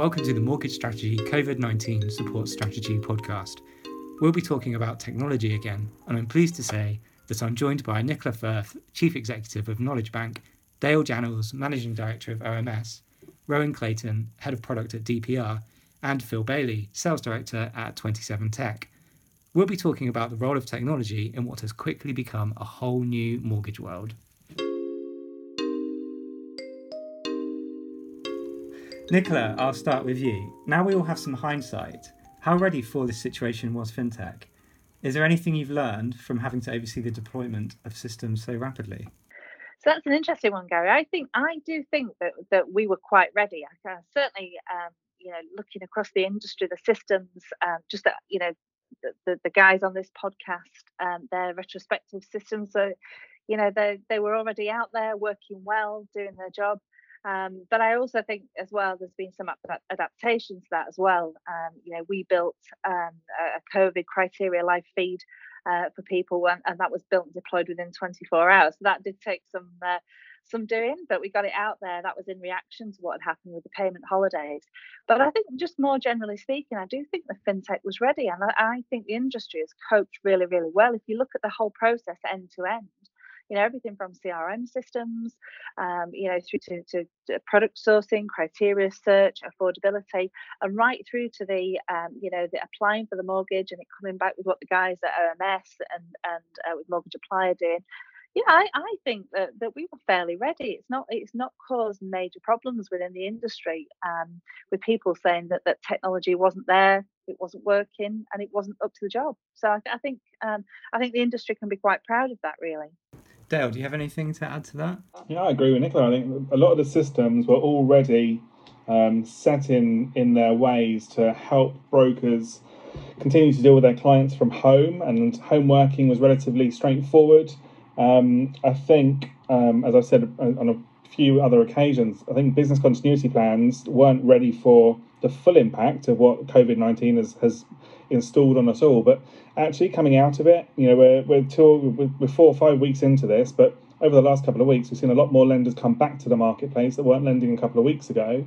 Welcome to the Mortgage Strategy COVID 19 Support Strategy podcast. We'll be talking about technology again, and I'm pleased to say that I'm joined by Nicola Firth, Chief Executive of Knowledge Bank, Dale Jannels, Managing Director of OMS, Rowan Clayton, Head of Product at DPR, and Phil Bailey, Sales Director at 27 Tech. We'll be talking about the role of technology in what has quickly become a whole new mortgage world. Nicola, I'll start with you. Now we all have some hindsight. How ready for this situation was FinTech? Is there anything you've learned from having to oversee the deployment of systems so rapidly? So that's an interesting one, Gary. I think I do think that that we were quite ready. I, uh, certainly, um, you know, looking across the industry, the systems, um, just that you know, the, the, the, guys on this podcast, um, their retrospective systems, so you know, they they were already out there working well, doing their job. Um, but I also think as well, there's been some adaptations to that as well. Um, you know, we built um, a COVID criteria live feed uh, for people, and, and, that was built and deployed within 24 hours. So that did take some uh, some doing, but we got it out there. That was in reaction to what had happened with the payment holidays. But I think, just more generally speaking, I do think the fintech was ready, and I, I think the industry has coped really, really well. If you look at the whole process end to end, you know everything from crm systems um, you know through to, to, product sourcing criteria search affordability and right through to the um, you know the applying for the mortgage and it coming back with what the guys at oms and and uh, with mortgage apply are doing yeah, I, I think that, that we were fairly ready. It's not it's not caused major problems within the industry um, with people saying that that technology wasn't there, it wasn't working, and it wasn't up to the job. So I, I think um, I think the industry can be quite proud of that, really. Dale, do you have anything to add to that? Yeah, I agree with Nicola. I think a lot of the systems were already um, set in in their ways to help brokers continue to deal with their clients from home, and home working was relatively straightforward. Um, I think, um, as I've said on a few other occasions, I think business continuity plans weren't ready for the full impact of what COVID 19 has, has installed on us all. But actually, coming out of it, you know, we're, we're, we're four or five weeks into this, but over the last couple of weeks, we've seen a lot more lenders come back to the marketplace that weren't lending a couple of weeks ago.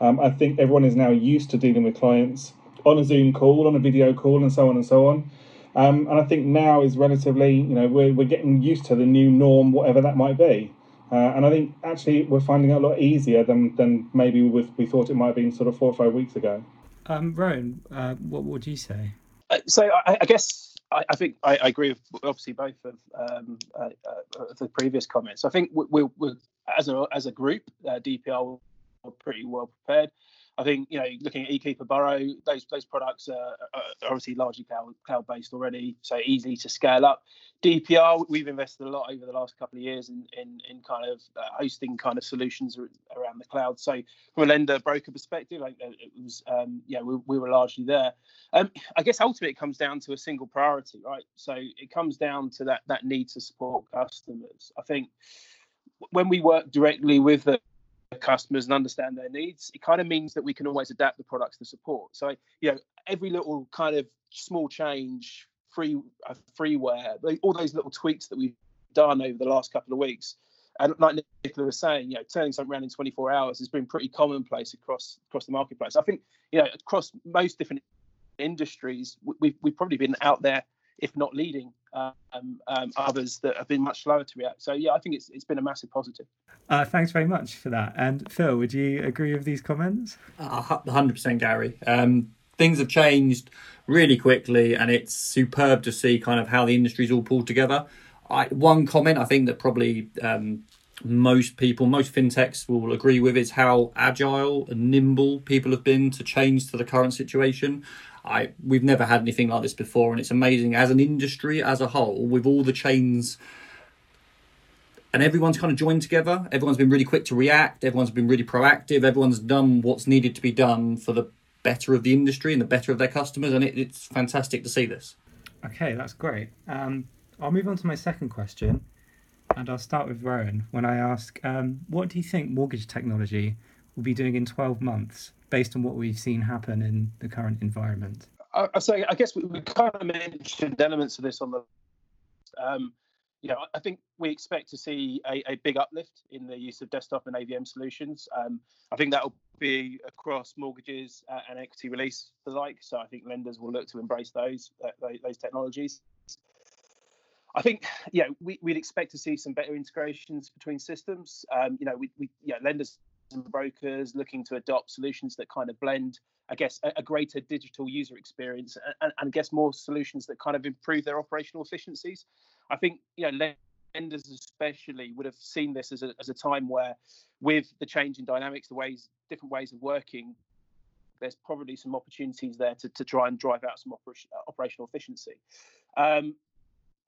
Um, I think everyone is now used to dealing with clients on a Zoom call, on a video call, and so on and so on. Um, and I think now is relatively, you know, we're, we're getting used to the new norm, whatever that might be. Uh, and I think actually we're finding it a lot easier than, than maybe we, we thought it might have been sort of four or five weeks ago. Um, Rowan, uh, what would you say? Uh, so I, I guess I, I, think I, I, agree with obviously both of um, uh, uh, the previous comments. I think we, we, as a as a group, uh, DPR were pretty well prepared. I think you know, looking at eKeeper Burrow, those those products are, are obviously largely cloud cloud based already, so easy to scale up. DPR, we've invested a lot over the last couple of years in in, in kind of uh, hosting kind of solutions around the cloud. So from a lender broker perspective, like uh, it was, um, yeah, we, we were largely there. Um, I guess ultimately it comes down to a single priority, right? So it comes down to that that need to support customers. I think when we work directly with the customers and understand their needs, it kind of means that we can always adapt the products to support. So, you know, every little kind of small change, free uh, freeware, all those little tweaks that we've done over the last couple of weeks, and like Nicola was saying, you know, turning something around in 24 hours has been pretty commonplace across across the marketplace. I think, you know, across most different industries, we've we've probably been out there if not leading um, um, others that have been much slower to react. So yeah, I think it's it's been a massive positive. Uh, thanks very much for that. And Phil, would you agree with these comments? hundred percent, Gary. Um, things have changed really quickly, and it's superb to see kind of how the industry's all pulled together. I, one comment I think that probably um, most people, most fintechs will agree with is how agile and nimble people have been to change to the current situation. I we've never had anything like this before, and it's amazing as an industry as a whole with all the chains. And everyone's kind of joined together. Everyone's been really quick to react. Everyone's been really proactive. Everyone's done what's needed to be done for the better of the industry and the better of their customers. And it, it's fantastic to see this. Okay, that's great. Um, I'll move on to my second question, and I'll start with Rowan. When I ask, um, what do you think mortgage technology will be doing in 12 months? Based on what we've seen happen in the current environment? I, say, I guess we, we, kind of mentioned elements of this on the. Um, you know, I think we expect to see a, a, big uplift in the use of desktop and AVM solutions. Um, I think that will be across mortgages uh, and equity release the like. So I think lenders will look to embrace those uh, those technologies. I think, yeah, we, would expect to see some better integrations between systems. Um, you know, we, we yeah, lenders and brokers looking to adopt solutions that kind of blend, I guess, a, a greater digital user experience and, and, I guess more solutions that kind of improve their operational efficiencies. I think, you know, lenders especially would have seen this as a, as a time where, with the change in dynamics, the ways, different ways of working, there's probably some opportunities there to, to try and drive out some operation, operational efficiency. Um,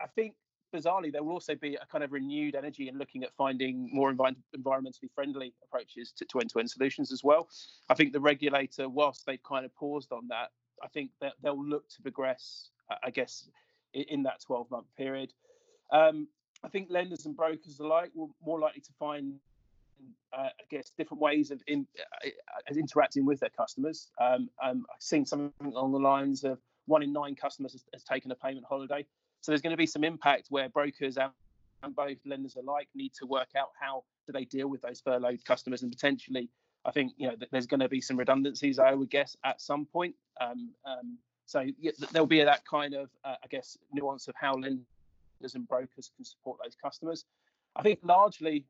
I think bizarrely, there will also be a kind of renewed energy in looking at finding more envi- environmentally friendly approaches to, to end-to-end solutions as well. I think the regulator, whilst they've kind of paused on that, I think that they'll look to progress, I guess, in, in that 12-month period. Um, I think lenders and brokers alike will more likely to find uh, I guess different ways of in, uh, interacting with their customers. Um, um, I've seen something along the lines of one in nine customers has, has, taken a payment holiday. So there's going to be some impact where brokers and, both lenders alike need to work out how do they deal with those furloughed customers and potentially I think you know there's going to be some redundancies I would guess at some point. Um, um, so yeah, there'll be that kind of uh, I guess nuance of how lenders and brokers can support those customers. I think largely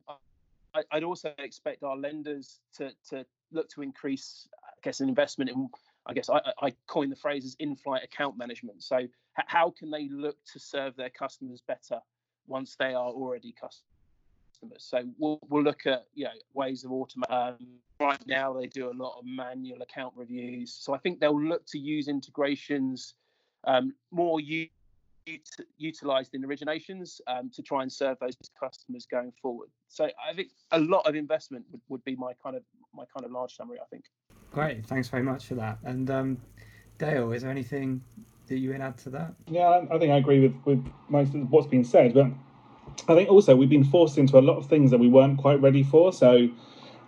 I, would also expect our lenders to to look to increase I guess an investment in I guess I, I coined the phrase as in-flight account management. So h- how can they look to serve their customers better once they are already customers? So we'll, we'll look at you know ways of automate. Um, right now they do a lot of manual account reviews. So I think they'll look to use integrations um, more u- ut- utilized in originations um, to try and serve those customers going forward. So I think a lot of investment would, would be my kind of my kind of large summary. I think. Great, thanks very much for that. And um, Dale, is there anything that you would add to that? Yeah, I think I agree with, with most of what's been said, but I think also we've been forced into a lot of things that we weren't quite ready for. So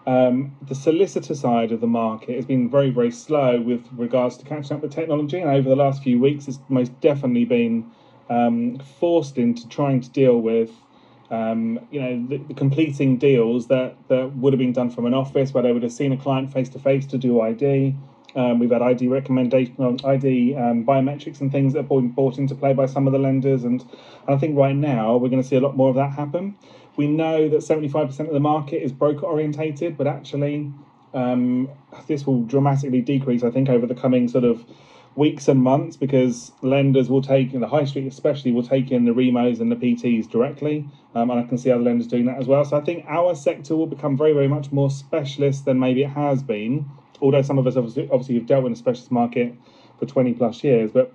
um, the solicitor side of the market has been very, very slow with regards to catching up with technology. And over the last few weeks, it's most definitely been um, forced into trying to deal with um, you know, the, the, completing deals that, that would have been done from an office where they would have seen a client face to face to do ID. Um, we've had ID recommendation, ID um, biometrics and things that have been brought into play by some of the lenders, and, and I think right now we're going to see a lot more of that happen. We know that 75% of the market is broker orientated, but actually um, this will dramatically decrease. I think over the coming sort of weeks and months because lenders will take in the high street especially will take in the remos and the pts directly um, and i can see other lenders doing that as well. So i think our sector will become very very much more specialist than maybe it has been although some of us obviously, obviously have dealt with a specialist market for 20 plus years. But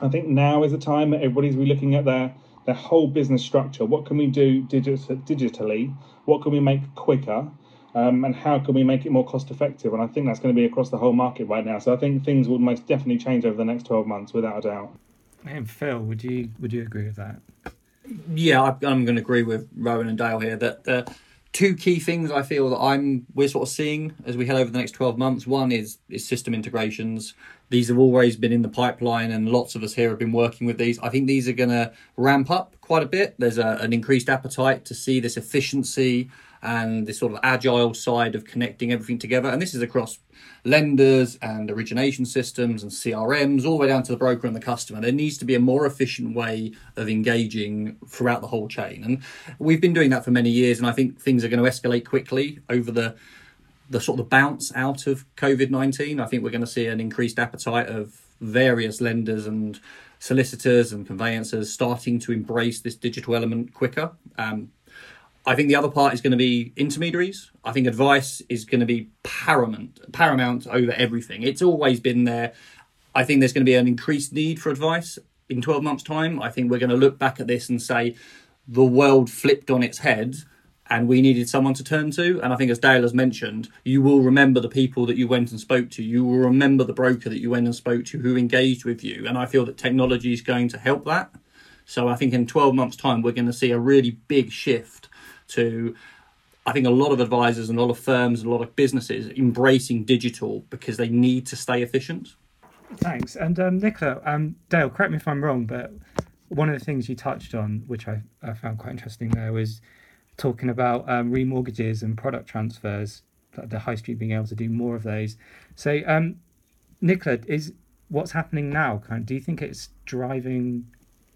i think now is the time that everybody's looking at their their whole business structure. What can we do digitally? What can we make quicker um, and how can we make it more cost effective? And I think that's going to be across the whole market right now. So I think things will most definitely change over the next 12 months, without a doubt. And Phil, would you would you agree with that? Yeah, I, am going to agree with Rowan and Dale here that the two key things I feel that I'm we're sort of seeing as we head over the next 12 months. One is is system integrations. These have always been in the pipeline, and lots of us here have been working with these. I think these are going to ramp up quite a bit. There's a, an increased appetite to see this efficiency and this sort of agile side of connecting everything together. And this is across lenders and origination systems and CRMs, all the way down to the broker and the customer. There needs to be a more efficient way of engaging throughout the whole chain. And we've been doing that for many years, and I think things are going to escalate quickly over the the sort of bounce out of COVID 19. I think we're going to see an increased appetite of various lenders and solicitors and conveyancers starting to embrace this digital element quicker. Um, I think the other part is going to be intermediaries. I think advice is going to be paramount, paramount over everything. It's always been there. I think there's going to be an increased need for advice in 12 months' time. I think we're going to look back at this and say the world flipped on its head and we needed someone to turn to. And I think, as Dale has mentioned, you will remember the people that you went and spoke to. You will remember the broker that you went and spoke to who engaged with you. And I feel that technology is going to help that. So I think in 12 months' time, we're going to see a really big shift to I think a lot of advisors and a lot of firms and a lot of businesses embracing digital because they need to stay efficient. Thanks. And um, Nicola, um, Dale, correct me if I'm wrong, but one of the things you touched on, which I, I found quite interesting there, was talking about um, remortgages and product transfers the high street being able to do more of those. So, um, Nicola, is what's happening now? Kind of, do you think it's driving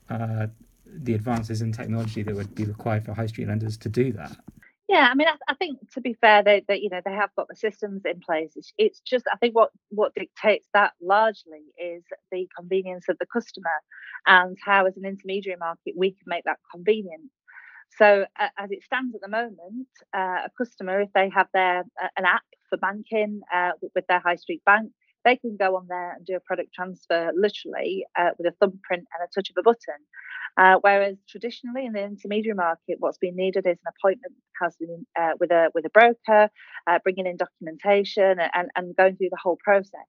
uh, the advances in technology that would be required for high street lenders to do that? Yeah, I mean, I, I think to be fair, they, they, you know, they have got the systems in place. It's, it's just, I think what what dictates that largely is the convenience of the customer and how, as an intermediary market, we can make that convenient. So, uh, as it stands at the moment, uh, a customer, if they have their uh, an app for banking uh, with their high street bank, they can go on there and do a product transfer literally uh, with a thumbprint and a touch of a button. Uh, whereas traditionally in the intermediary market, what's been needed is an appointment has been uh, with a with a broker, uh, bringing in documentation and, and going through the whole process.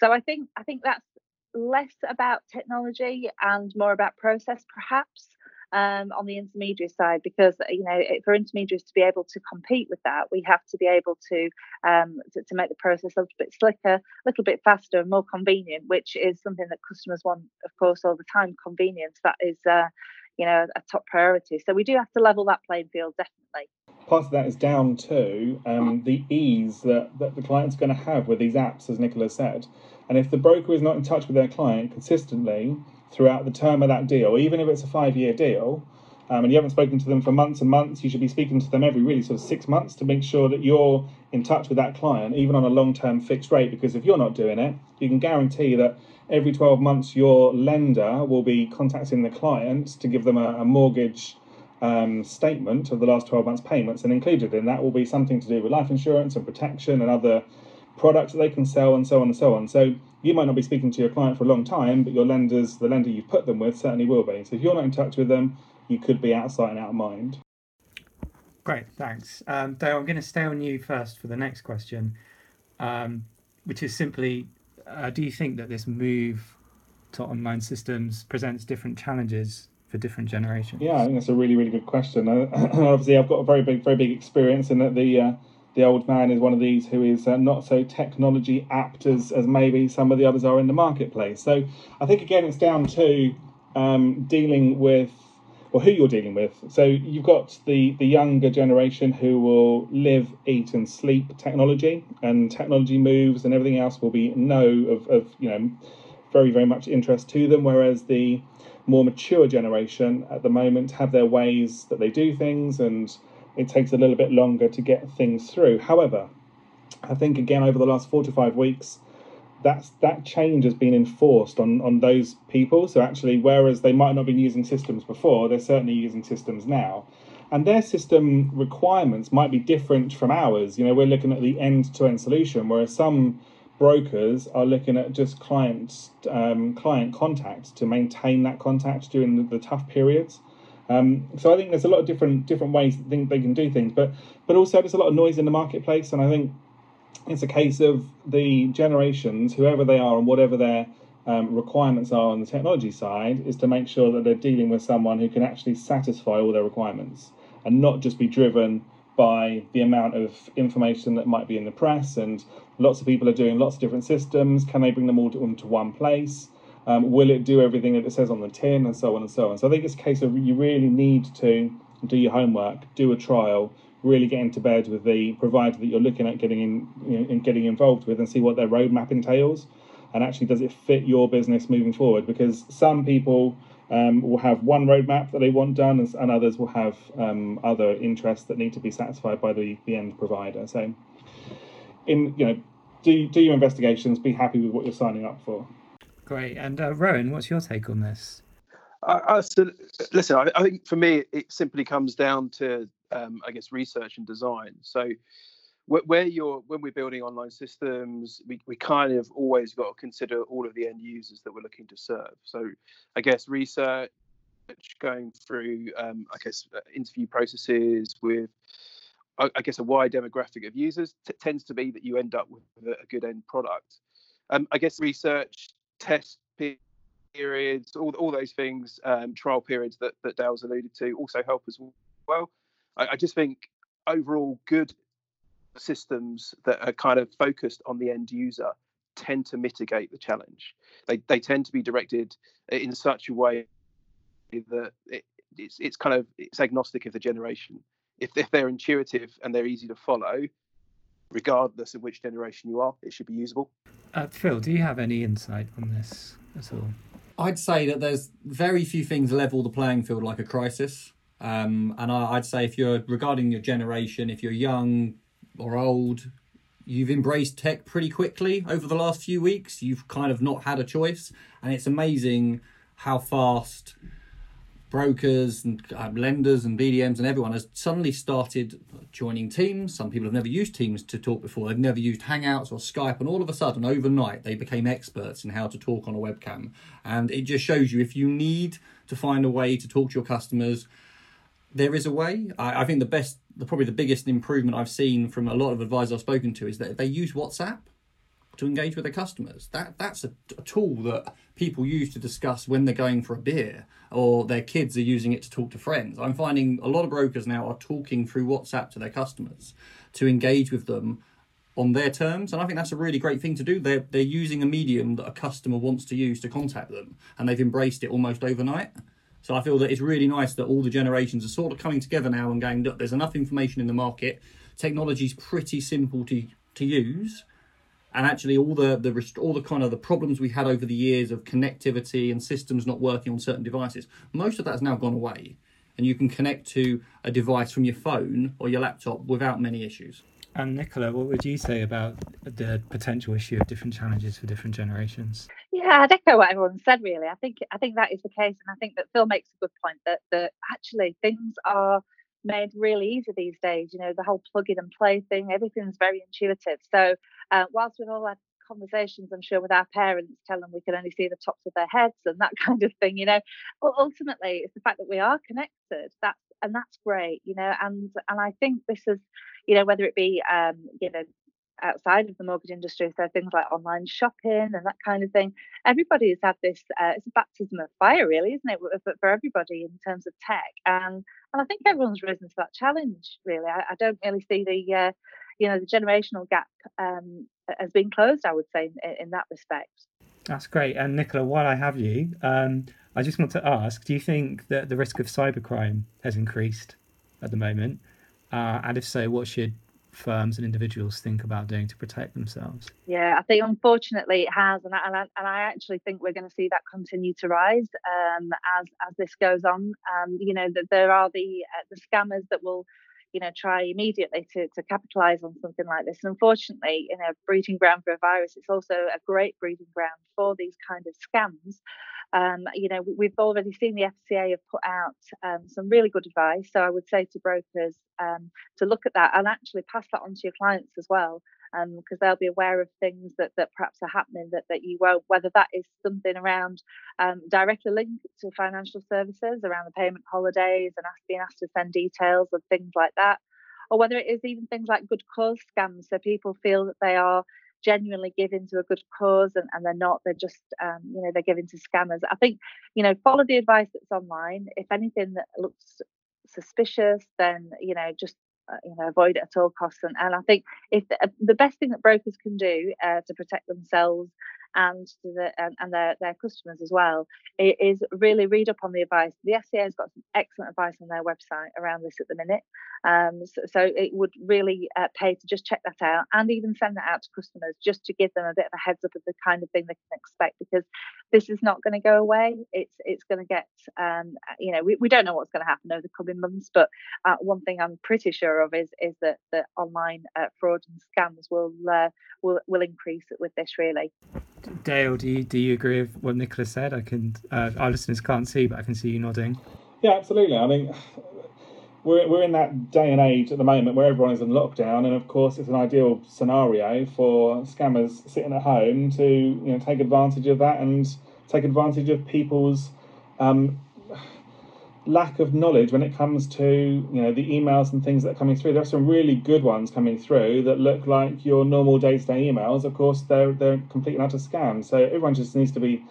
So I think I think that's less about technology and more about process, perhaps um, on the intermediary side because you know for intermediaries to be able to compete with that we have to be able to um, to, to, make the process a little bit slicker a little bit faster and more convenient which is something that customers want of course all the time convenience. That is uh, you know a top priority. So we do have to level that playing field definitely. Part of that is down to um, the ease that, that the client's going to have with these apps as nicola said. And if the broker is not in touch with their client consistently throughout the term of that deal, even if it's a five year deal, um, and you haven't spoken to them for months and months, you should be speaking to them every really sort of six months to make sure that you're in touch with that client, even on a long term fixed rate. Because if you're not doing it, you can guarantee that every 12 months your lender will be contacting the client to give them a, a mortgage um, statement of the last 12 months' payments, and included in that will be something to do with life insurance and protection and other products that they can sell and so on and so on. So you might not be speaking to your client for a long time, but your lenders, the lender you've put them with, certainly will be. So if you're not in touch with them, you could be out of sight and out of mind. Great, thanks. Um, Dale, I'm going to stay on you first for the next question, um, which is simply uh, do you think that this move to online systems presents different challenges for different generations? Yeah, I think that's a really, really good question. Uh, obviously, I've got a very big, very big experience in that the uh, the old man is one of these who is uh, not so technology apt as, as maybe some of the others are in the marketplace. So I think again it's down to um, dealing with or who you're dealing with. So you've got the the younger generation who will live, eat, and sleep technology, and technology moves and everything else will be no of, of you know very very much interest to them. Whereas the more mature generation at the moment have their ways that they do things and it takes a little bit longer to get things through. However, I think again over the last four to five weeks, that's that change has been enforced on on those people. So actually, whereas they might not have been using systems before, they're certainly using systems now. And their system requirements might be different from ours. You know, we're looking at the end-to-end solution, whereas some brokers are looking at just client um, client contact to maintain that contact during the, the tough periods. Um, so I think there's a lot of different different ways that they can do things, but but also there's a lot of noise in the marketplace, and I think it's a case of the generations, whoever they are, and whatever their um, requirements are on the technology side, is to make sure that they're dealing with someone who can actually satisfy all their requirements and not just be driven by the amount of information that might be in the press and lots of people are doing lots of different systems. Can they bring them all to, into one place? Um, will it do everything that it says on the tin, and so on and so on? So I think it's a case of you really need to do your homework, do a trial, really get into bed with the provider that you're looking at getting in, you know, getting involved with, and see what their roadmap entails, and actually does it fit your business moving forward? Because some people um, will have one roadmap that they want done, and, and others will have um, other interests that need to be satisfied by the, the end provider. So, in you know, do do your investigations, be happy with what you're signing up for. Great. And uh, Rowan, what's your take on this? I, I so, listen, I, I, think for me, it simply comes down to, um, I guess, research and design. So, where you're when we're building online systems, we, we kind of always got to consider all of the end users that we're looking to serve. So, I guess research, going through, um, I guess, uh, interview processes with I guess a wide demographic of users t- tends to be that you end up with a, good end product. Um, I guess research test periods, all, all those things, um, trial periods that, that Dale's alluded to also help as well. I, I just think overall good systems that are kind of focused on the end user tend to mitigate the challenge. They, they tend to be directed in such a way that it, it's, it's kind of it's agnostic of the generation. If, if they're intuitive and they're easy to follow, regardless of which generation you are, it should be usable. Uh, Phil, do you have any insight on this at all? I'd say that there's very few things level the playing field like a crisis. Um, and I, I'd say if you're regarding your generation, if you're young or old, you've embraced tech pretty quickly over the last few weeks. You've kind of not had a choice, and it's amazing how fast brokers and uh, lenders and BDMs and everyone has suddenly started joining Teams. Some people have never used Teams to talk before. They've never used Hangouts or Skype, and all of a sudden, overnight, they became experts in how to talk on a webcam. And it just shows you if you need to find a way to talk to your customers, there is a way. I, I think the best, the probably the biggest improvement I've seen from a lot of advisors I've spoken to is that they use WhatsApp to engage with their customers. That that's a, a, tool that people use to discuss when they're going for a beer, or their kids are using it to talk to friends. I'm finding a lot of brokers now are talking through WhatsApp to their customers to engage with them on their terms, and I think that's a really great thing to do. They're they're using a medium that a customer wants to use to contact them, and they've embraced it almost overnight. So I feel that it's really nice that all the generations are sort of coming together now and going, look, there's enough information in the market. Technology's pretty simple to to use and actually all the the all the kind of the problems we had over the years of connectivity and systems not working on certain devices most of that's now gone away and you can connect to a device from your phone or your laptop without many issues and Nicola, what would you say about the potential issue of different challenges for different generations? Yeah, I'd echo what everyone said. Really, I think I think that is the case, and I think that Phil makes a good point that that actually things are made really easy these days. You know, the whole plug in and play thing, everything's very intuitive. So, uh, whilst we've all had conversations, I'm sure, with our parents, tell them we can only see the tops of their heads and that kind of thing, you know, ultimately it's the fact that we are connected. That's and that's great, you know, and and I think this is, you know, whether it be, um, you know, outside of the mortgage industry, so things like online shopping and that kind of thing. Everybody has had this. Uh, it's a baptism of fire, really, isn't it, for, for everybody in terms of tech? And and I think everyone's risen to that challenge. Really, I, I don't really see the uh, you know the generational gap um, has been closed. I would say in, in, that respect. That's great. And Nicola, while I have you, um, I just want to ask: Do you think that the risk of cybercrime has increased at the moment? Uh, and if so, what should firms and individuals think about doing to protect themselves? Yeah, I think unfortunately it has, and I, and I, actually think we're going to see that continue to rise um, as as this goes on. Um, you know, that there are the uh, the scammers that will you know try immediately to, to capitalize on something like this and unfortunately in a breeding ground for a virus it's also a great breeding ground for these kind of scams um, you know, we've already seen the FCA have put out um, some really good advice. So I would say to brokers um, to look at that and actually pass that on to your clients as well, because um, they'll be aware of things that, that perhaps are happening that, that you won't, whether that is something around um, directly linked to financial services, around the payment holidays and being asked to send details of things like that, or whether it is even things like good cause scams. So people feel that they are genuinely giving to a good cause and, and they're not they're just um, you know they're giving to scammers. I think you know follow the advice that's online. If anything that looks suspicious then you know just uh, you know avoid it at all costs. And, and i think if the, uh, the best thing that brokers can do uh, to protect themselves and the, and, and their, their customers as well is really read up on the advice. The FCA has got some excellent advice on their website around this at the minute. Um, so, so, it would really uh, pay to just check that out and even send that out to customers just to give them a bit of a heads up of the kind of thing they can expect because this is not going to go away. It's it's going to get um, you know we, we don't know what's going to happen over the coming months, but uh, one thing I'm pretty sure of is is that that online uh, fraud and scams will uh, will will increase with this really. Dale, do you do you agree with what Nicola's said? I can uh, our listeners can't see, but I can see you nodding. Yeah, absolutely. I mean, we're we're in that day and age at the moment where everyone is in lockdown, and of course, it's an ideal scenario for scammers sitting at home to you know take advantage of that and take advantage of people's um, lack of knowledge when it comes to you know the emails and things that are coming through. There are some really good ones coming through that look like your normal day-to-day emails. Of course, they're they're complete and utter scam. So everyone just needs to be,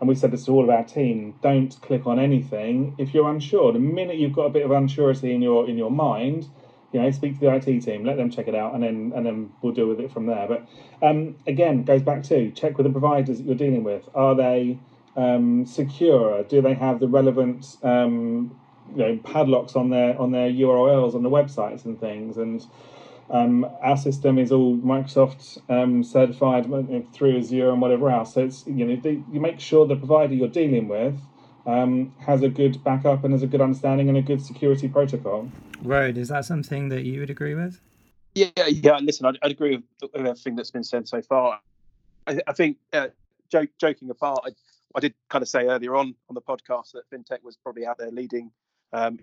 and we've said this to all of our team: don't click on anything if you're unsure. The minute you've got a bit of unsurety in your in your mind, you know, speak to the IT team, let them check it out, and then and then we'll deal with it from there. But um, again, goes back to check with the providers that you're dealing with. Are they um, secure? Do they have the relevant um, you know padlocks on their on their URLs on the websites and things? And Um, our system is all Microsoft um, certified through Azure and whatever else. So it's you know you make sure the provider you're dealing with um, has a good backup and has a good understanding and a good security protocol. Road, is that something that you would agree with? Yeah, yeah. Listen, I'd, I'd agree with everything that's been said so far. I, I think, uh, joke, joking apart, I, I did kind of say earlier on on the podcast that fintech was probably out there leading um,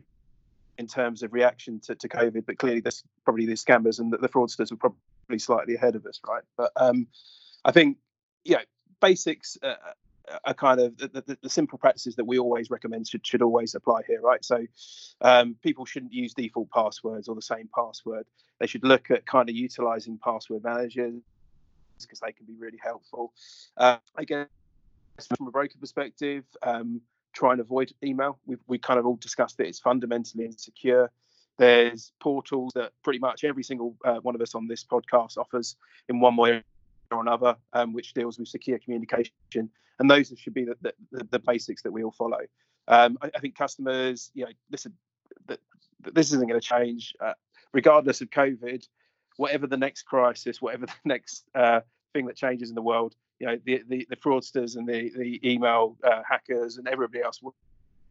in terms of reaction to, to COVID, but clearly this probably the scammers and the, the, fraudsters were probably slightly ahead of us, right? But um, I think, yeah, basics uh, are kind of the, the, the, simple practices that we always recommend should, should always apply here, right? So um, people shouldn't use default passwords or the same password. They should look at kind of utilizing password managers because they can be really helpful. Uh, I guess from a broker perspective, um, try and avoid email. We've we kind of all discussed that it's fundamentally insecure. There's portals that pretty much every single uh, one of us on this podcast offers in one way or another, um, which deals with secure communication, and those should be the, the, the basics that we all follow. Um, I, I, think customers, you know, listen, this isn't going to change, uh, regardless of COVID. Whatever the next crisis, whatever the next uh, thing that changes in the world, you know the the, the fraudsters and the the email uh, hackers and everybody else will,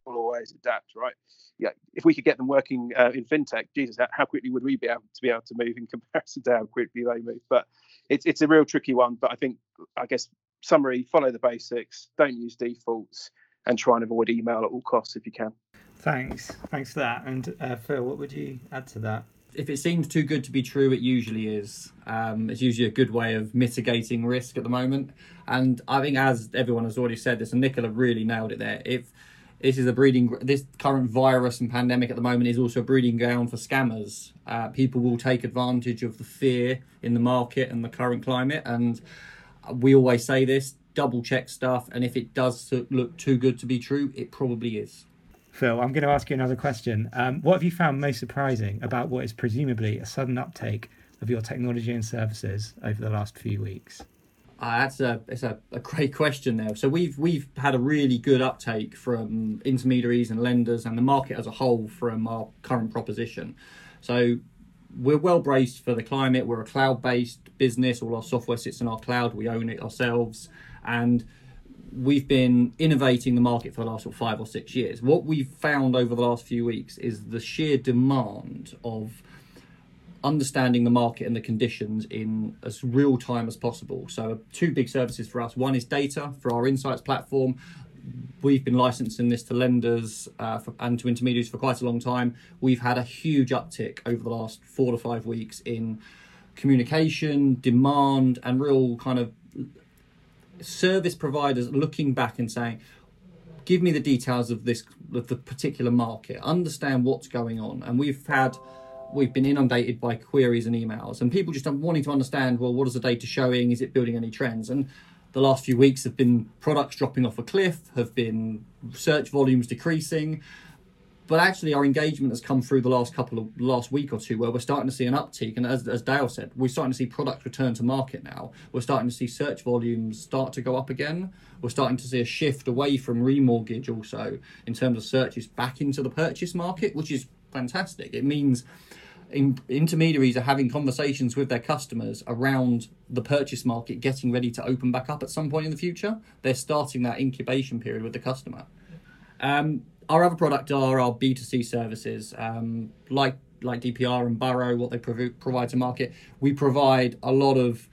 will, always adapt, right? Yeah, if we could get them working uh, in fintech, Jesus, how quickly would we be able to be able to move in comparison to how quickly they move? But it's it's a real tricky one. But I think I guess summary: follow the basics, don't use defaults, and try and avoid email at all costs if you can. Thanks, thanks for that. And uh, Phil, what would you add to that? If it seems too good to be true, it usually is. Um, it's usually a good way of mitigating risk at the moment. And I think, as everyone has already said this, and Nicola really nailed it there. If this is a breeding, this current virus and pandemic at the moment is also a breeding ground for scammers. Uh, people will take advantage of the fear in the market and the current climate. And we always say this: double check stuff. And if it does look too good to be true, it probably is. Phil, I'm going to ask you another question. Um, what have you found most surprising about what is presumably a sudden uptake of your technology and services over the last few weeks? Uh, that's a it's a, a great question there. So we've we've had a really good uptake from intermediaries and lenders and the market as a whole from our current proposition. So we're well braced for the climate. We're a cloud based business. All our software sits in our cloud. We own it ourselves, and we've been innovating the market for the last five or six years. What we've found over the last few weeks is the sheer demand of understanding the market and the conditions in as real time as possible. So, two big services for us one is data for our insights platform. We've been licensing this to lenders uh, for, and to intermediaries for quite a long time. We've had a huge uptick over the last four to five weeks in communication, demand, and real kind of service providers looking back and saying, give me the details of this of the particular market, understand what's going on. And we've had we've been inundated by queries and emails and people just wanting to understand, well, what is the data showing? Is it building any trends? And the last few weeks have been products dropping off a cliff, have been search volumes decreasing, but actually our engagement has come through the last couple of last week or two where we're starting to see an uptick. And as, as dale said we're starting to see products return to market now. We're starting to see search volumes start to go up again. We're starting to see a shift away from remortgage also in terms of searches back into the purchase market which is fantastic. It means in, intermediaries are having conversations with their customers around the purchase market getting ready to open back up at some point in the future. They're starting that incubation period with the customer. Um, our other product are our B2C services, um, like like DPR and Burrow, what they prov- provide to market. We provide a lot of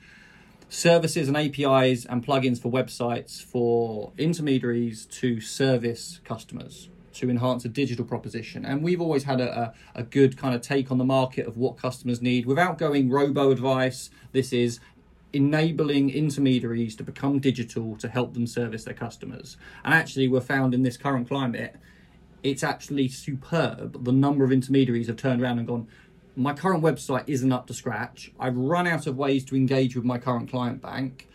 services and APIs and plugins for websites for intermediaries to service customers to enhance a digital proposition. And we've always had a, a, a, good kind of take on the market of what customers need without going robo advice. This is enabling intermediaries to become digital to help them service their customers. And actually, we're found in this current climate it's actually superb. The number of intermediaries have turned around and gone, my current website isn't up to scratch. I've run out of ways to engage with my current client bank.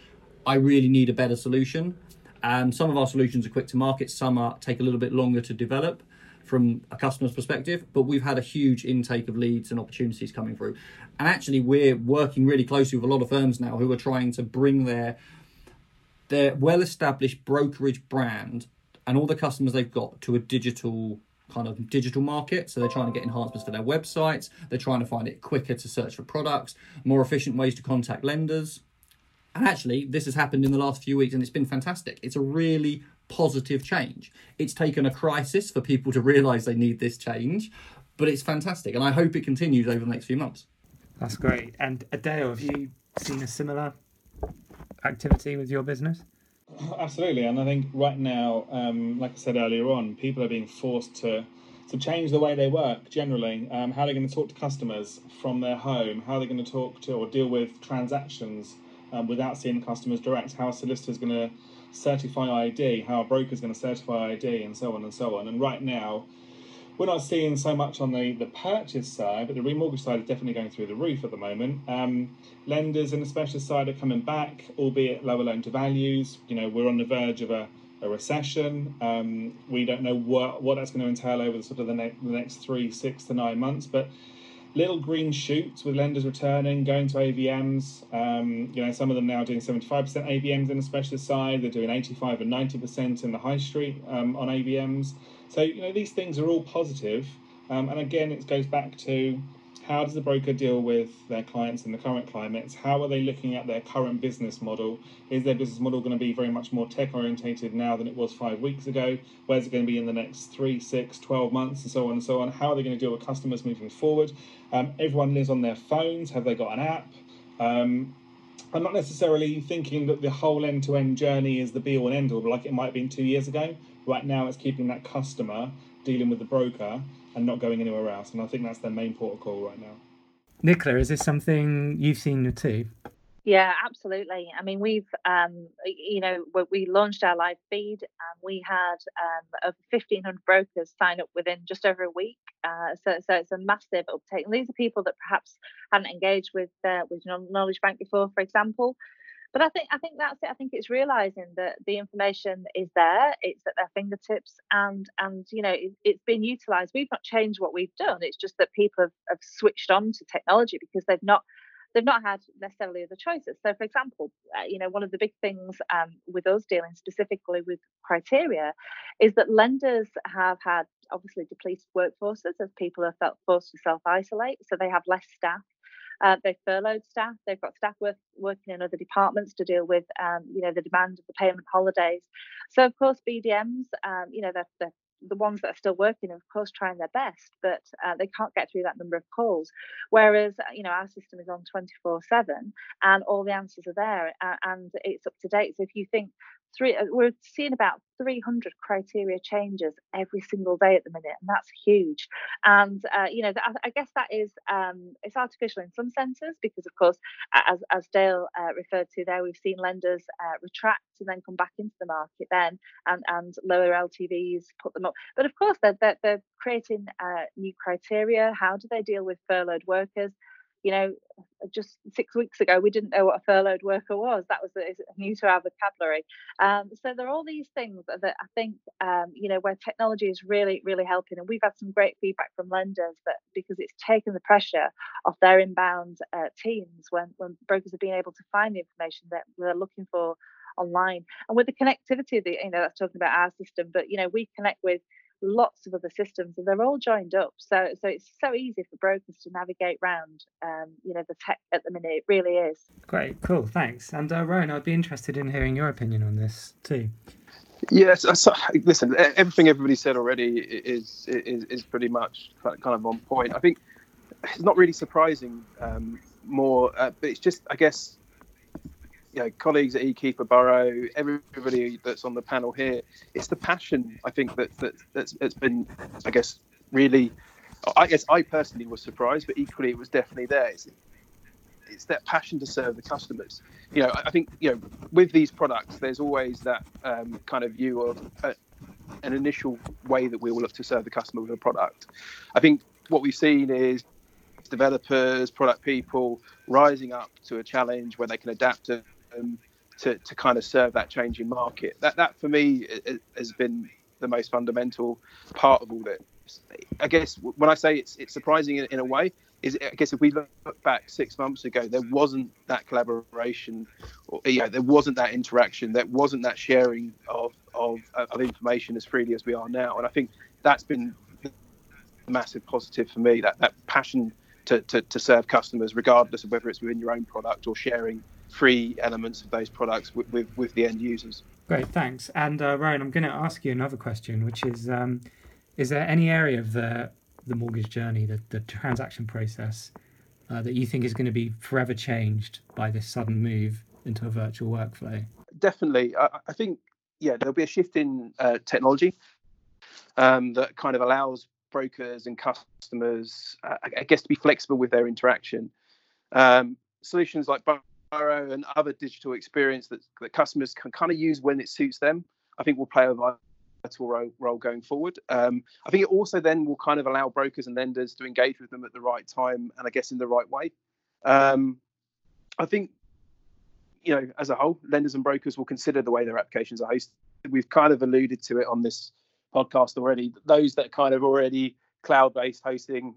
I really need a better solution. And some of our solutions are quick to market, some are take a little bit longer to develop from a customer's perspective, but we've had a huge intake of leads and opportunities coming through. And actually we're working really closely with a lot of firms now who are trying to bring their their well-established brokerage brand and all the customers they've got to a digital kind of digital market. So they're trying to get enhancements for their websites. They're trying to find it quicker to search for products, more efficient ways to contact lenders. And actually, this has happened in the last few weeks and it's been fantastic. It's a really positive change. It's taken a crisis for people to realize they need this change, but it's fantastic. And I hope it continues over the next few months. That's great. And Dale, have you seen a similar activity with your business? Absolutely, and I think right now, um, like I said earlier on, people are being forced to to change the way they work generally. Um, how they're going to talk to customers from their home, how they're going to talk to or deal with transactions um, without seeing customers direct, how a solicitor is going to certify ID, how a broker is going to certify ID, and so on and so on. And right now, we're not seeing so much on the, the purchase side, but the remortgage side is definitely going through the roof at the moment. Um, lenders and the specialist side are coming back, albeit lower loan to values. You know, we're on the verge of a, a recession. Um, we don't know what, what that's going to entail over the sort of the, ne- the next three, six to nine months, but little green shoots with lenders returning, going to AVMs. Um, you know, some of them now doing 75% AVMs in the specialist side. They're doing 85 and 90% in the high street um, on AVMs. So, you know, these things are all positive. Um, and again, it goes back to how does the broker deal with their clients in the current climates? How are they looking at their current business model? Is their business model going to be very much more tech orientated now than it was five weeks ago? Where's it going to be in the next three, six, 12 months, and so on and so on? How are they going to deal with customers moving forward? Um, everyone lives on their phones. Have they got an app? Um, I'm not necessarily thinking that the whole end to end journey is the be all and end all, like it might have been two years ago. Right now, it's keeping that customer dealing with the broker and not going anywhere else. And I think that's their main port of call right now. Nicola, is this something you've seen too? Yeah, absolutely. I mean, we've, um, you know, we launched our live feed and we had um, over 1,500 brokers sign up within just over a week. Uh, so, so it's a massive uptake. And these are people that perhaps hadn't engaged with uh, with Knowledge Bank before, for example but I think I think that's it. I think it's realizing that the information is there, it's at their fingertips, and and you know it, has been utilized. We've not changed what we've done. It's just that people have, have switched on to technology because they've not they've not had necessarily other choices. So, for example, uh, you know, one of the big things um, with us dealing specifically with criteria is that lenders have had obviously depleted workforces as people have felt forced to self isolate, so they have less staff uh, they've furloughed staff. They've got staff work, working in other departments to deal with, um, you know, the demand of the payment holidays. So of course, BDMs, um, you know, they're, they're the ones that are still working, of course, trying their best, but uh, they can't get through that number of calls. Whereas, uh, you know, our system is on 24 7 and all the answers are there and it's up to date. So if you think three, uh, we're seeing about 300 criteria changes every single day at the minute, and that's huge. And uh, you know, I guess that is um, it's artificial in some senses because, of course, as as Dale uh, referred to there, we've seen lenders uh, retract and then come back into the market then and and lower LTVs, put them up. But of course, they're they're, they're creating uh, new criteria. How do they deal with furloughed workers? You know, just six weeks ago, we didn't know what a furloughed worker was. That was new to our vocabulary. Um, so there are all these things that I think, um, you know, where technology is really, really helping. And we've had some great feedback from lenders that because it's taken the pressure off their inbound uh, teams when, when brokers have been able to find the information that they're looking for online. And with the connectivity that, you know, that's talking about our system, but, you know, we connect with lots of other systems and they're all joined up. So so it's so easy for brokers to navigate around um, you know the tech at the minute. It really is. Great. Cool. Thanks. And uh, Rowan I'd be interested in hearing your opinion on this too. Yes, so, listen. Everything everybody said already is is, is pretty much kind of on point. I think it's not really surprising um, more, uh, but it's just I guess you know, colleagues at eKeeper Burrow, everybody that's on the panel here, it's the passion I think that, that that's, that's been, I guess, really. I guess I personally was surprised, but equally it was definitely there. It's, it's that passion to serve the customers. You know, I think you know with these products, there's always that um, kind of view of a, uh, an initial way that we will look to serve the customer with a product. I think what we've seen is developers, product people rising up to a challenge where they can adapt to um, to, to kind of serve that changing market. That that for me has been the most fundamental part of all this. I guess when I say it's it's surprising in, in a way, is I guess if we look back six months ago, there wasn't that collaboration, or you know, there wasn't that interaction, there wasn't that sharing of of, of information as freely as we are now, and I think that's been massive positive for me. That that passion to, to, to serve customers, regardless of whether it's within your own product or sharing free elements of those products with, with, with the end users. Great, thanks. And uh, Ryan, I'm going to ask you another question, which is: um, Is there any area of the the mortgage journey, the, the transaction process, uh, that you think is going to be forever changed by this sudden move into a virtual workflow? Definitely, I, I think yeah, there'll be a shift in uh, technology um, that kind of allows brokers and customers, uh, I guess, to be flexible with their interaction. Um, solutions like and other digital experience that, that customers can kind of use when it suits them, I think will play a vital role, role going forward. Um, I think it also then will kind of allow brokers and lenders to engage with them at the right time and I guess in the right way. Um, I think you know, as a whole, lenders and brokers will consider the way their applications are hosted. We've kind of alluded to it on this podcast already. Those that kind of already cloud-based hosting,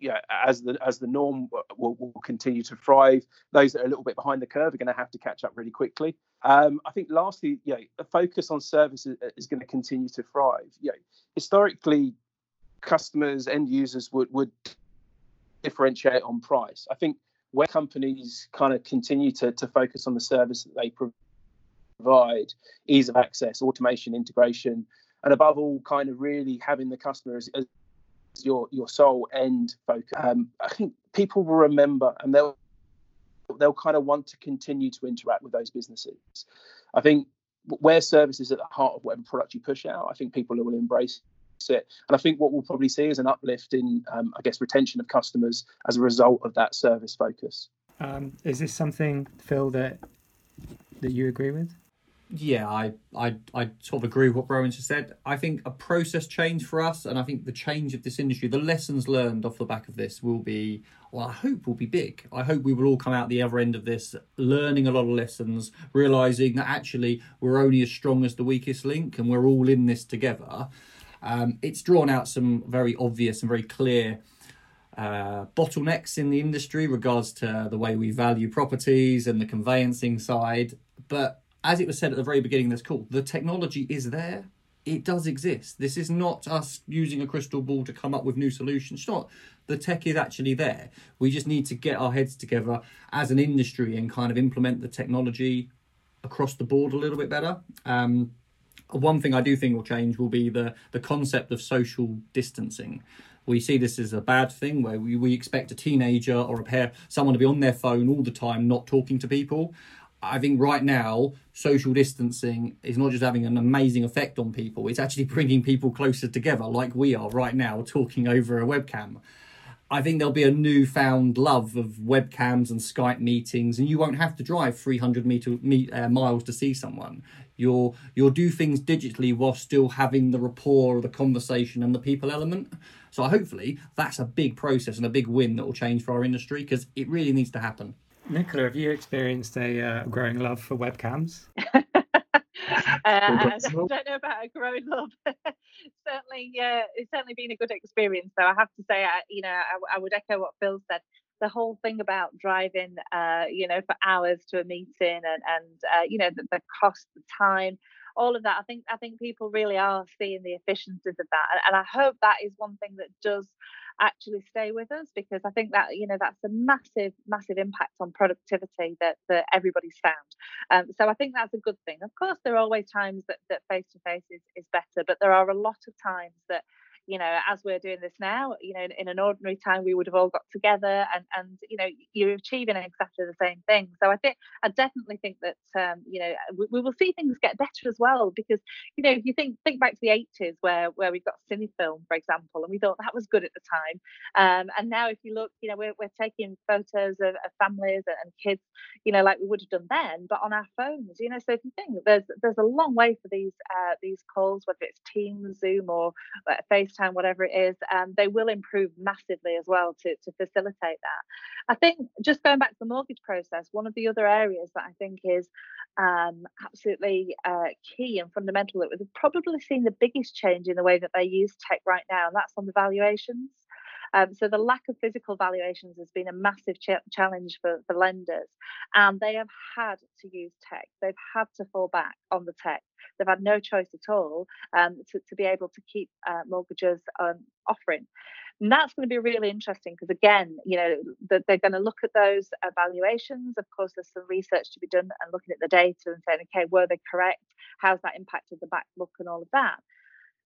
yeah, as the as the norm will, will continue to thrive. Those that are a little bit behind the curve are going to have to catch up really quickly. Um, I think lastly, yeah, a focus on services is going to continue to thrive. Yeah, historically, customers, end users would would differentiate on price. I think where companies kind of continue to, to focus on the service that they provide, ease of access, automation, integration, and above all, kind of really having the customer as, as your your sole end focus. Um, I think people will remember, and they'll they'll kind of want to continue to interact with those businesses. I think where service is at the heart of whatever product you push out, I think people will embrace it. And I think what we'll probably see is an uplift in, um, I guess, retention of customers as a result of that service focus. Um, is this something, Phil, that that you agree with? Yeah, I, I I sort of agree with what Rowan just said. I think a process change for us, and I think the change of this industry, the lessons learned off the back of this will be, well, I hope will be big. I hope we will all come out the other end of this learning a lot of lessons, realizing that actually we're only as strong as the weakest link, and we're all in this together. Um, it's drawn out some very obvious and very clear uh, bottlenecks in the industry regards to the way we value properties and the conveyancing side, but as it was said at the very beginning of this call, the technology is there. It does exist. This is not us using a crystal ball to come up with new solutions. It's not. The tech is actually there. We just need to get our heads together as an industry and kind of implement the technology across the board a little bit better. Um, one thing I do think will change will be the the concept of social distancing. We see this as a bad thing where we, we expect a teenager or a pair someone to be on their phone all the time, not talking to people. I think right now, social distancing is not just having an amazing effect on people, it's actually bringing people closer together, like we are right now talking over a webcam. I think there'll be a newfound love of webcams and Skype meetings, and you won't have to drive 300 meter, uh, miles to see someone. You'll, you'll do things digitally while still having the rapport, the conversation, and the people element. So, hopefully, that's a big process and a big win that will change for our industry because it really needs to happen. Nicola, have you experienced a uh, growing love for webcams? uh, I don't know about a growing love. certainly, uh, it's certainly been a good experience. Though I have to say, I, you know, I, I would echo what Phil said. The whole thing about driving, uh, you know, for hours to a meeting and and uh, you know the, the cost, the time, all of that. I think I think people really are seeing the efficiencies of that, and, and I hope that is one thing that does actually stay with us because I think that you know that's a massive massive impact on productivity that that everybody's found. Um, so I think that's a good thing. Of course, there are always times that that face to face is is better, but there are a lot of times that you know, as we're doing this now, you know, in, in, an ordinary time, we would have all got together and, and, you know, you're achieving exactly the same thing. So I think, I definitely think that, um, you know, we, we, will see things get better as well, because, you know, if you think, think back to the 80s where, where we got cinefilm, for example, and we thought that was good at the time. Um, and now if you look, you know, we're, we're taking photos of, of families and kids, you know, like we would have done then, but on our phones, you know, so if you think there's, there's a long way for these, uh, these calls, whether it's Teams, Zoom or uh, FaceTime, time, whatever it is, um, they will improve massively as well to, to facilitate that. I think just going back to the mortgage process, one of the other areas that I think is um, absolutely uh, key and fundamental that we've probably seen the biggest change in the way that they use tech right now, and that's on the valuations. Um, so the lack of physical valuations has been a massive ch- challenge for, for lenders, and they have had to use tech. They've had to fall back on the tech. They've had no choice at all um, to, to be able to keep uh, mortgages um, offering. And that's going to be really interesting because, again, you know, the, they're going to look at those evaluations. Of course, there's some research to be done and looking at the data and saying, okay, were they correct? How's that impacted the back book and all of that?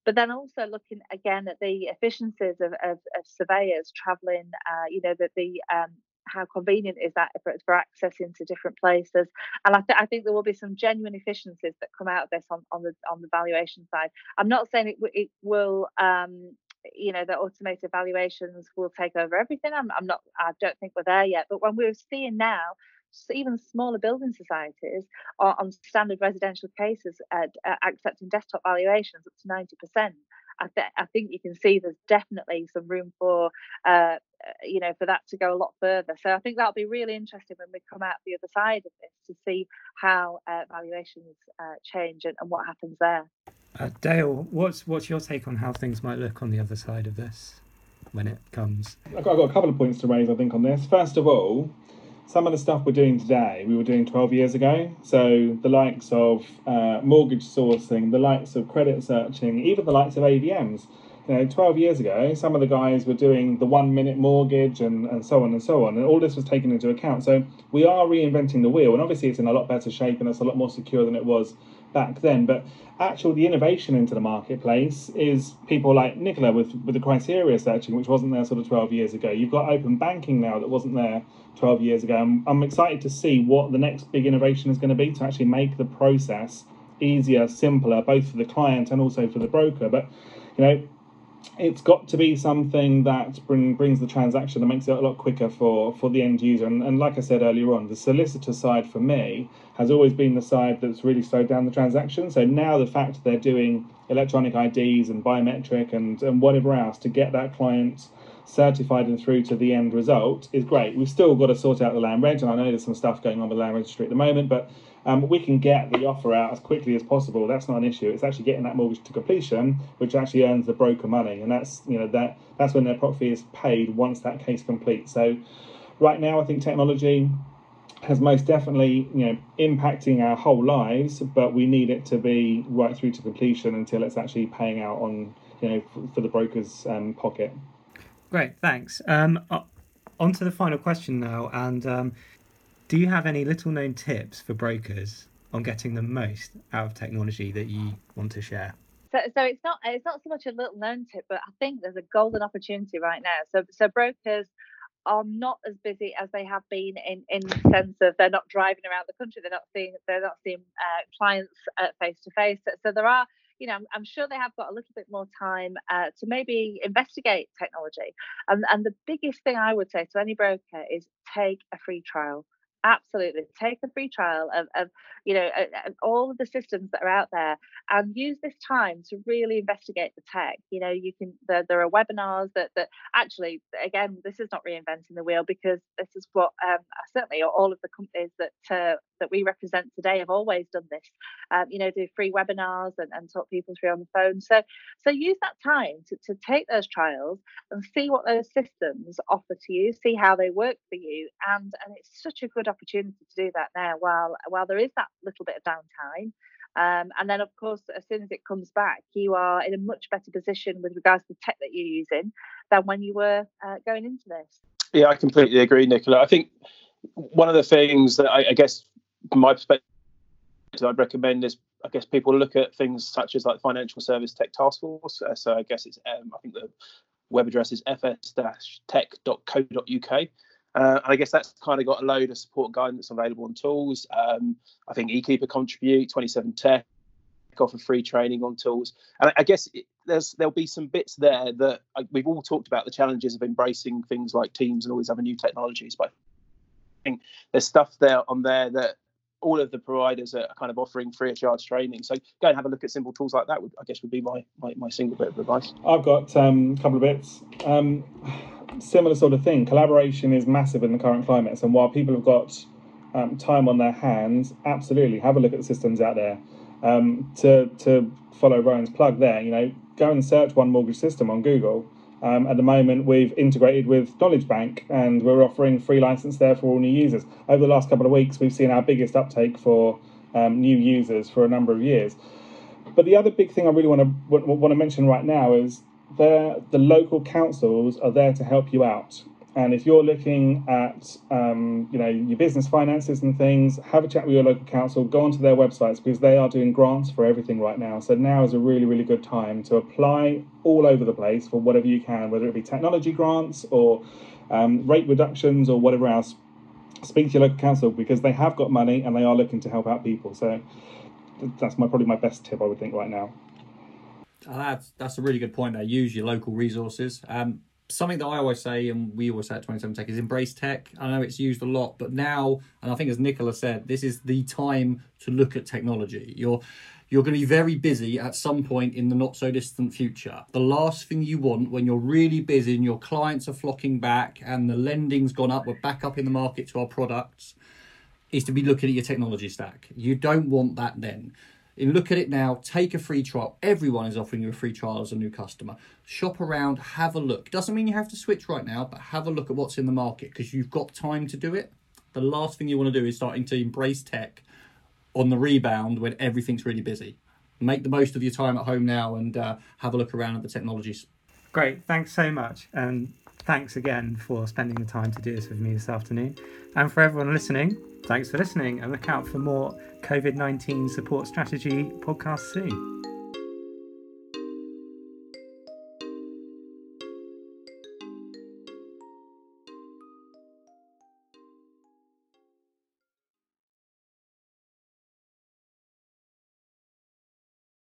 But then also looking again at the efficiencies of, of, of surveyors traveling, uh, you know, that the um, how convenient is that for, for accessing to different places. And I, th- I, think there will be some genuine efficiencies that come out of this on, on the on the valuation side. I'm not saying it, w- it will um, you know the automated valuations will take over everything. I'm, I'm not i don't think we're there yet. But when we're seeing now even smaller building societies are on standard residential cases uh, accepting desktop valuations up to 90% I, th- I, think you can see there's definitely some room for uh, you know for that to go a lot further so i think that'll be really interesting when we come out the other side of this to see how uh, valuations uh, change and, and, what happens there uh, Dale, what's what's your take on how things might look on the other side of this when it comes? I've got, I've got a couple of points to raise, I think, on this. First of all, some of the stuff we're doing today, we were doing 12 years ago. So the likes of uh, mortgage sourcing, the likes of credit searching, even the likes of AVMs. You know, 12 years ago, some of the guys were doing the one minute mortgage and, and so on and so on. And all this was taken into account. So we are reinventing the wheel. And obviously, it's in a lot better shape and it's a lot more secure than it was back then. But actually, the innovation into the marketplace is people like Nicola with, with the criteria searching, which wasn't there sort of 12 years ago. You've got open banking now that wasn't there 12 years ago. I'm, I'm excited to see what the next big innovation is going to be to actually make the process easier, simpler, both for the client and also for the broker. But, you know, it's got to be something that bring, brings the transaction and makes it a lot quicker for, for the end user. And, and like I said earlier on, the solicitor side for me has always been the side that's really slowed down the transaction. So now the fact they're doing electronic IDs and biometric and, and whatever else to get that client certified and through to the end result is great. We've still got to sort out the land reg, and I know there's some stuff going on with land registry at the moment, but um, we can get the offer out as quickly as possible. That's not an issue. It's actually getting that mortgage to completion, which actually earns the broker money, and that's you know that that's when their property is paid once that case completes. So, right now, I think technology has most definitely you know impacting our whole lives, but we need it to be right through to completion until it's actually paying out on you know for, for the broker's um, pocket. Great, thanks. Um, on to the final question now, and um, do you have any little known tips for brokers on getting the most out of technology that you want to share? So, so it's not it's not so much a little known tip, but I think there's a golden opportunity right now. So, so brokers are not as busy as they have been in in the sense of they're not driving around the country, they're not seeing they're not seeing uh, clients face to face. So there are you know, I'm, I'm, sure they have got a little bit more time uh, to maybe investigate technology. And, and the biggest thing I would say to any broker is take a free trial absolutely take a free trial of, of you know uh, all of the systems that are out there and use this time to really investigate the tech. You know you can there, there are webinars that that actually again this is not reinventing the wheel because this is what um, certainly all of the companies that uh, that we represent today have always done this um, you know do free webinars and, and talk people through on the phone so so use that time to, to take those trials and see what those systems offer to you see how they work for you and and it's such a good opportunity to do that now while while there is that little bit of downtime um, and then, of course, as soon as it comes back, you are in a much better position with regards to the tech that you're using than when you were uh, going into this. Yeah, I completely agree, Nicola. I think one of the things that I, I guess, from my perspective, I'd recommend is I guess people look at things such as like Financial Service Tech Task Force. Uh, so I guess it's um, I think the web address is fs-tech.co.uk. Uh, and I guess that's kind of got a load of support guidance available on tools. Um, I think eKeeper contribute, 27 Tech offer free training on tools. And I guess it, there's there'll be some bits there that uh, we've all talked about the challenges of embracing things like Teams and all these other new technologies. But I think there's stuff there on there that all of the providers are kind of offering free of charge training. So go and have a look at simple tools like that. Would, I guess would be my, my, my single bit of advice. I've got um, a couple of bits. Um, similar sort of thing. Collaboration is massive in the current climates, and while people have got um, time on their hands, absolutely have a look at the systems out there. Um, to to follow Rowan's plug there, you know, go and search one mortgage system on Google. Um, at the moment, we've integrated with Knowledge Bank and we're offering free license there for all new users. Over the last couple of weeks, we've seen our biggest uptake for um, new users for a number of years. But the other big thing I really want to want to mention right now is the local councils are there to help you out. And if you're looking at, um, you know, your business finances and things, have a chat with your local council. Go onto their websites because they are doing grants for everything right now. So now is a really, really good time to apply all over the place for whatever you can, whether it be technology grants or um, rate reductions or whatever else. Speak to your local council because they have got money and they are looking to help out people. So that's my probably my best tip I would think right now. That's that's a really good point. There, use your local resources. Um, something that I always say, and we always say at 27 Tech, is embrace tech. I know it's used a lot, but now, and I think as Nicola said, this is the time to look at technology. You're you're going to be very busy at some point in the not so distant future. The last thing you want when you're really busy and your clients are flocking back and the lending's gone up, we're back up in the market to our products, is to be looking at your technology stack. You don't want that then. In look at it now, take a free trial. Everyone is offering you a free trial as a new customer. Shop around, have a look. Doesn't mean you have to switch right now, but have a look at what's in the market because you've got time to do it. The last thing you want to do is starting to embrace tech on the rebound when everything's really busy. Make the most of your time at home now and uh, have a look around at the technologies. Great, thanks so much. And thanks again for spending the time to do this with me this afternoon. And for everyone listening, thanks for listening and look out for more COVID 19 support strategy podcasts soon.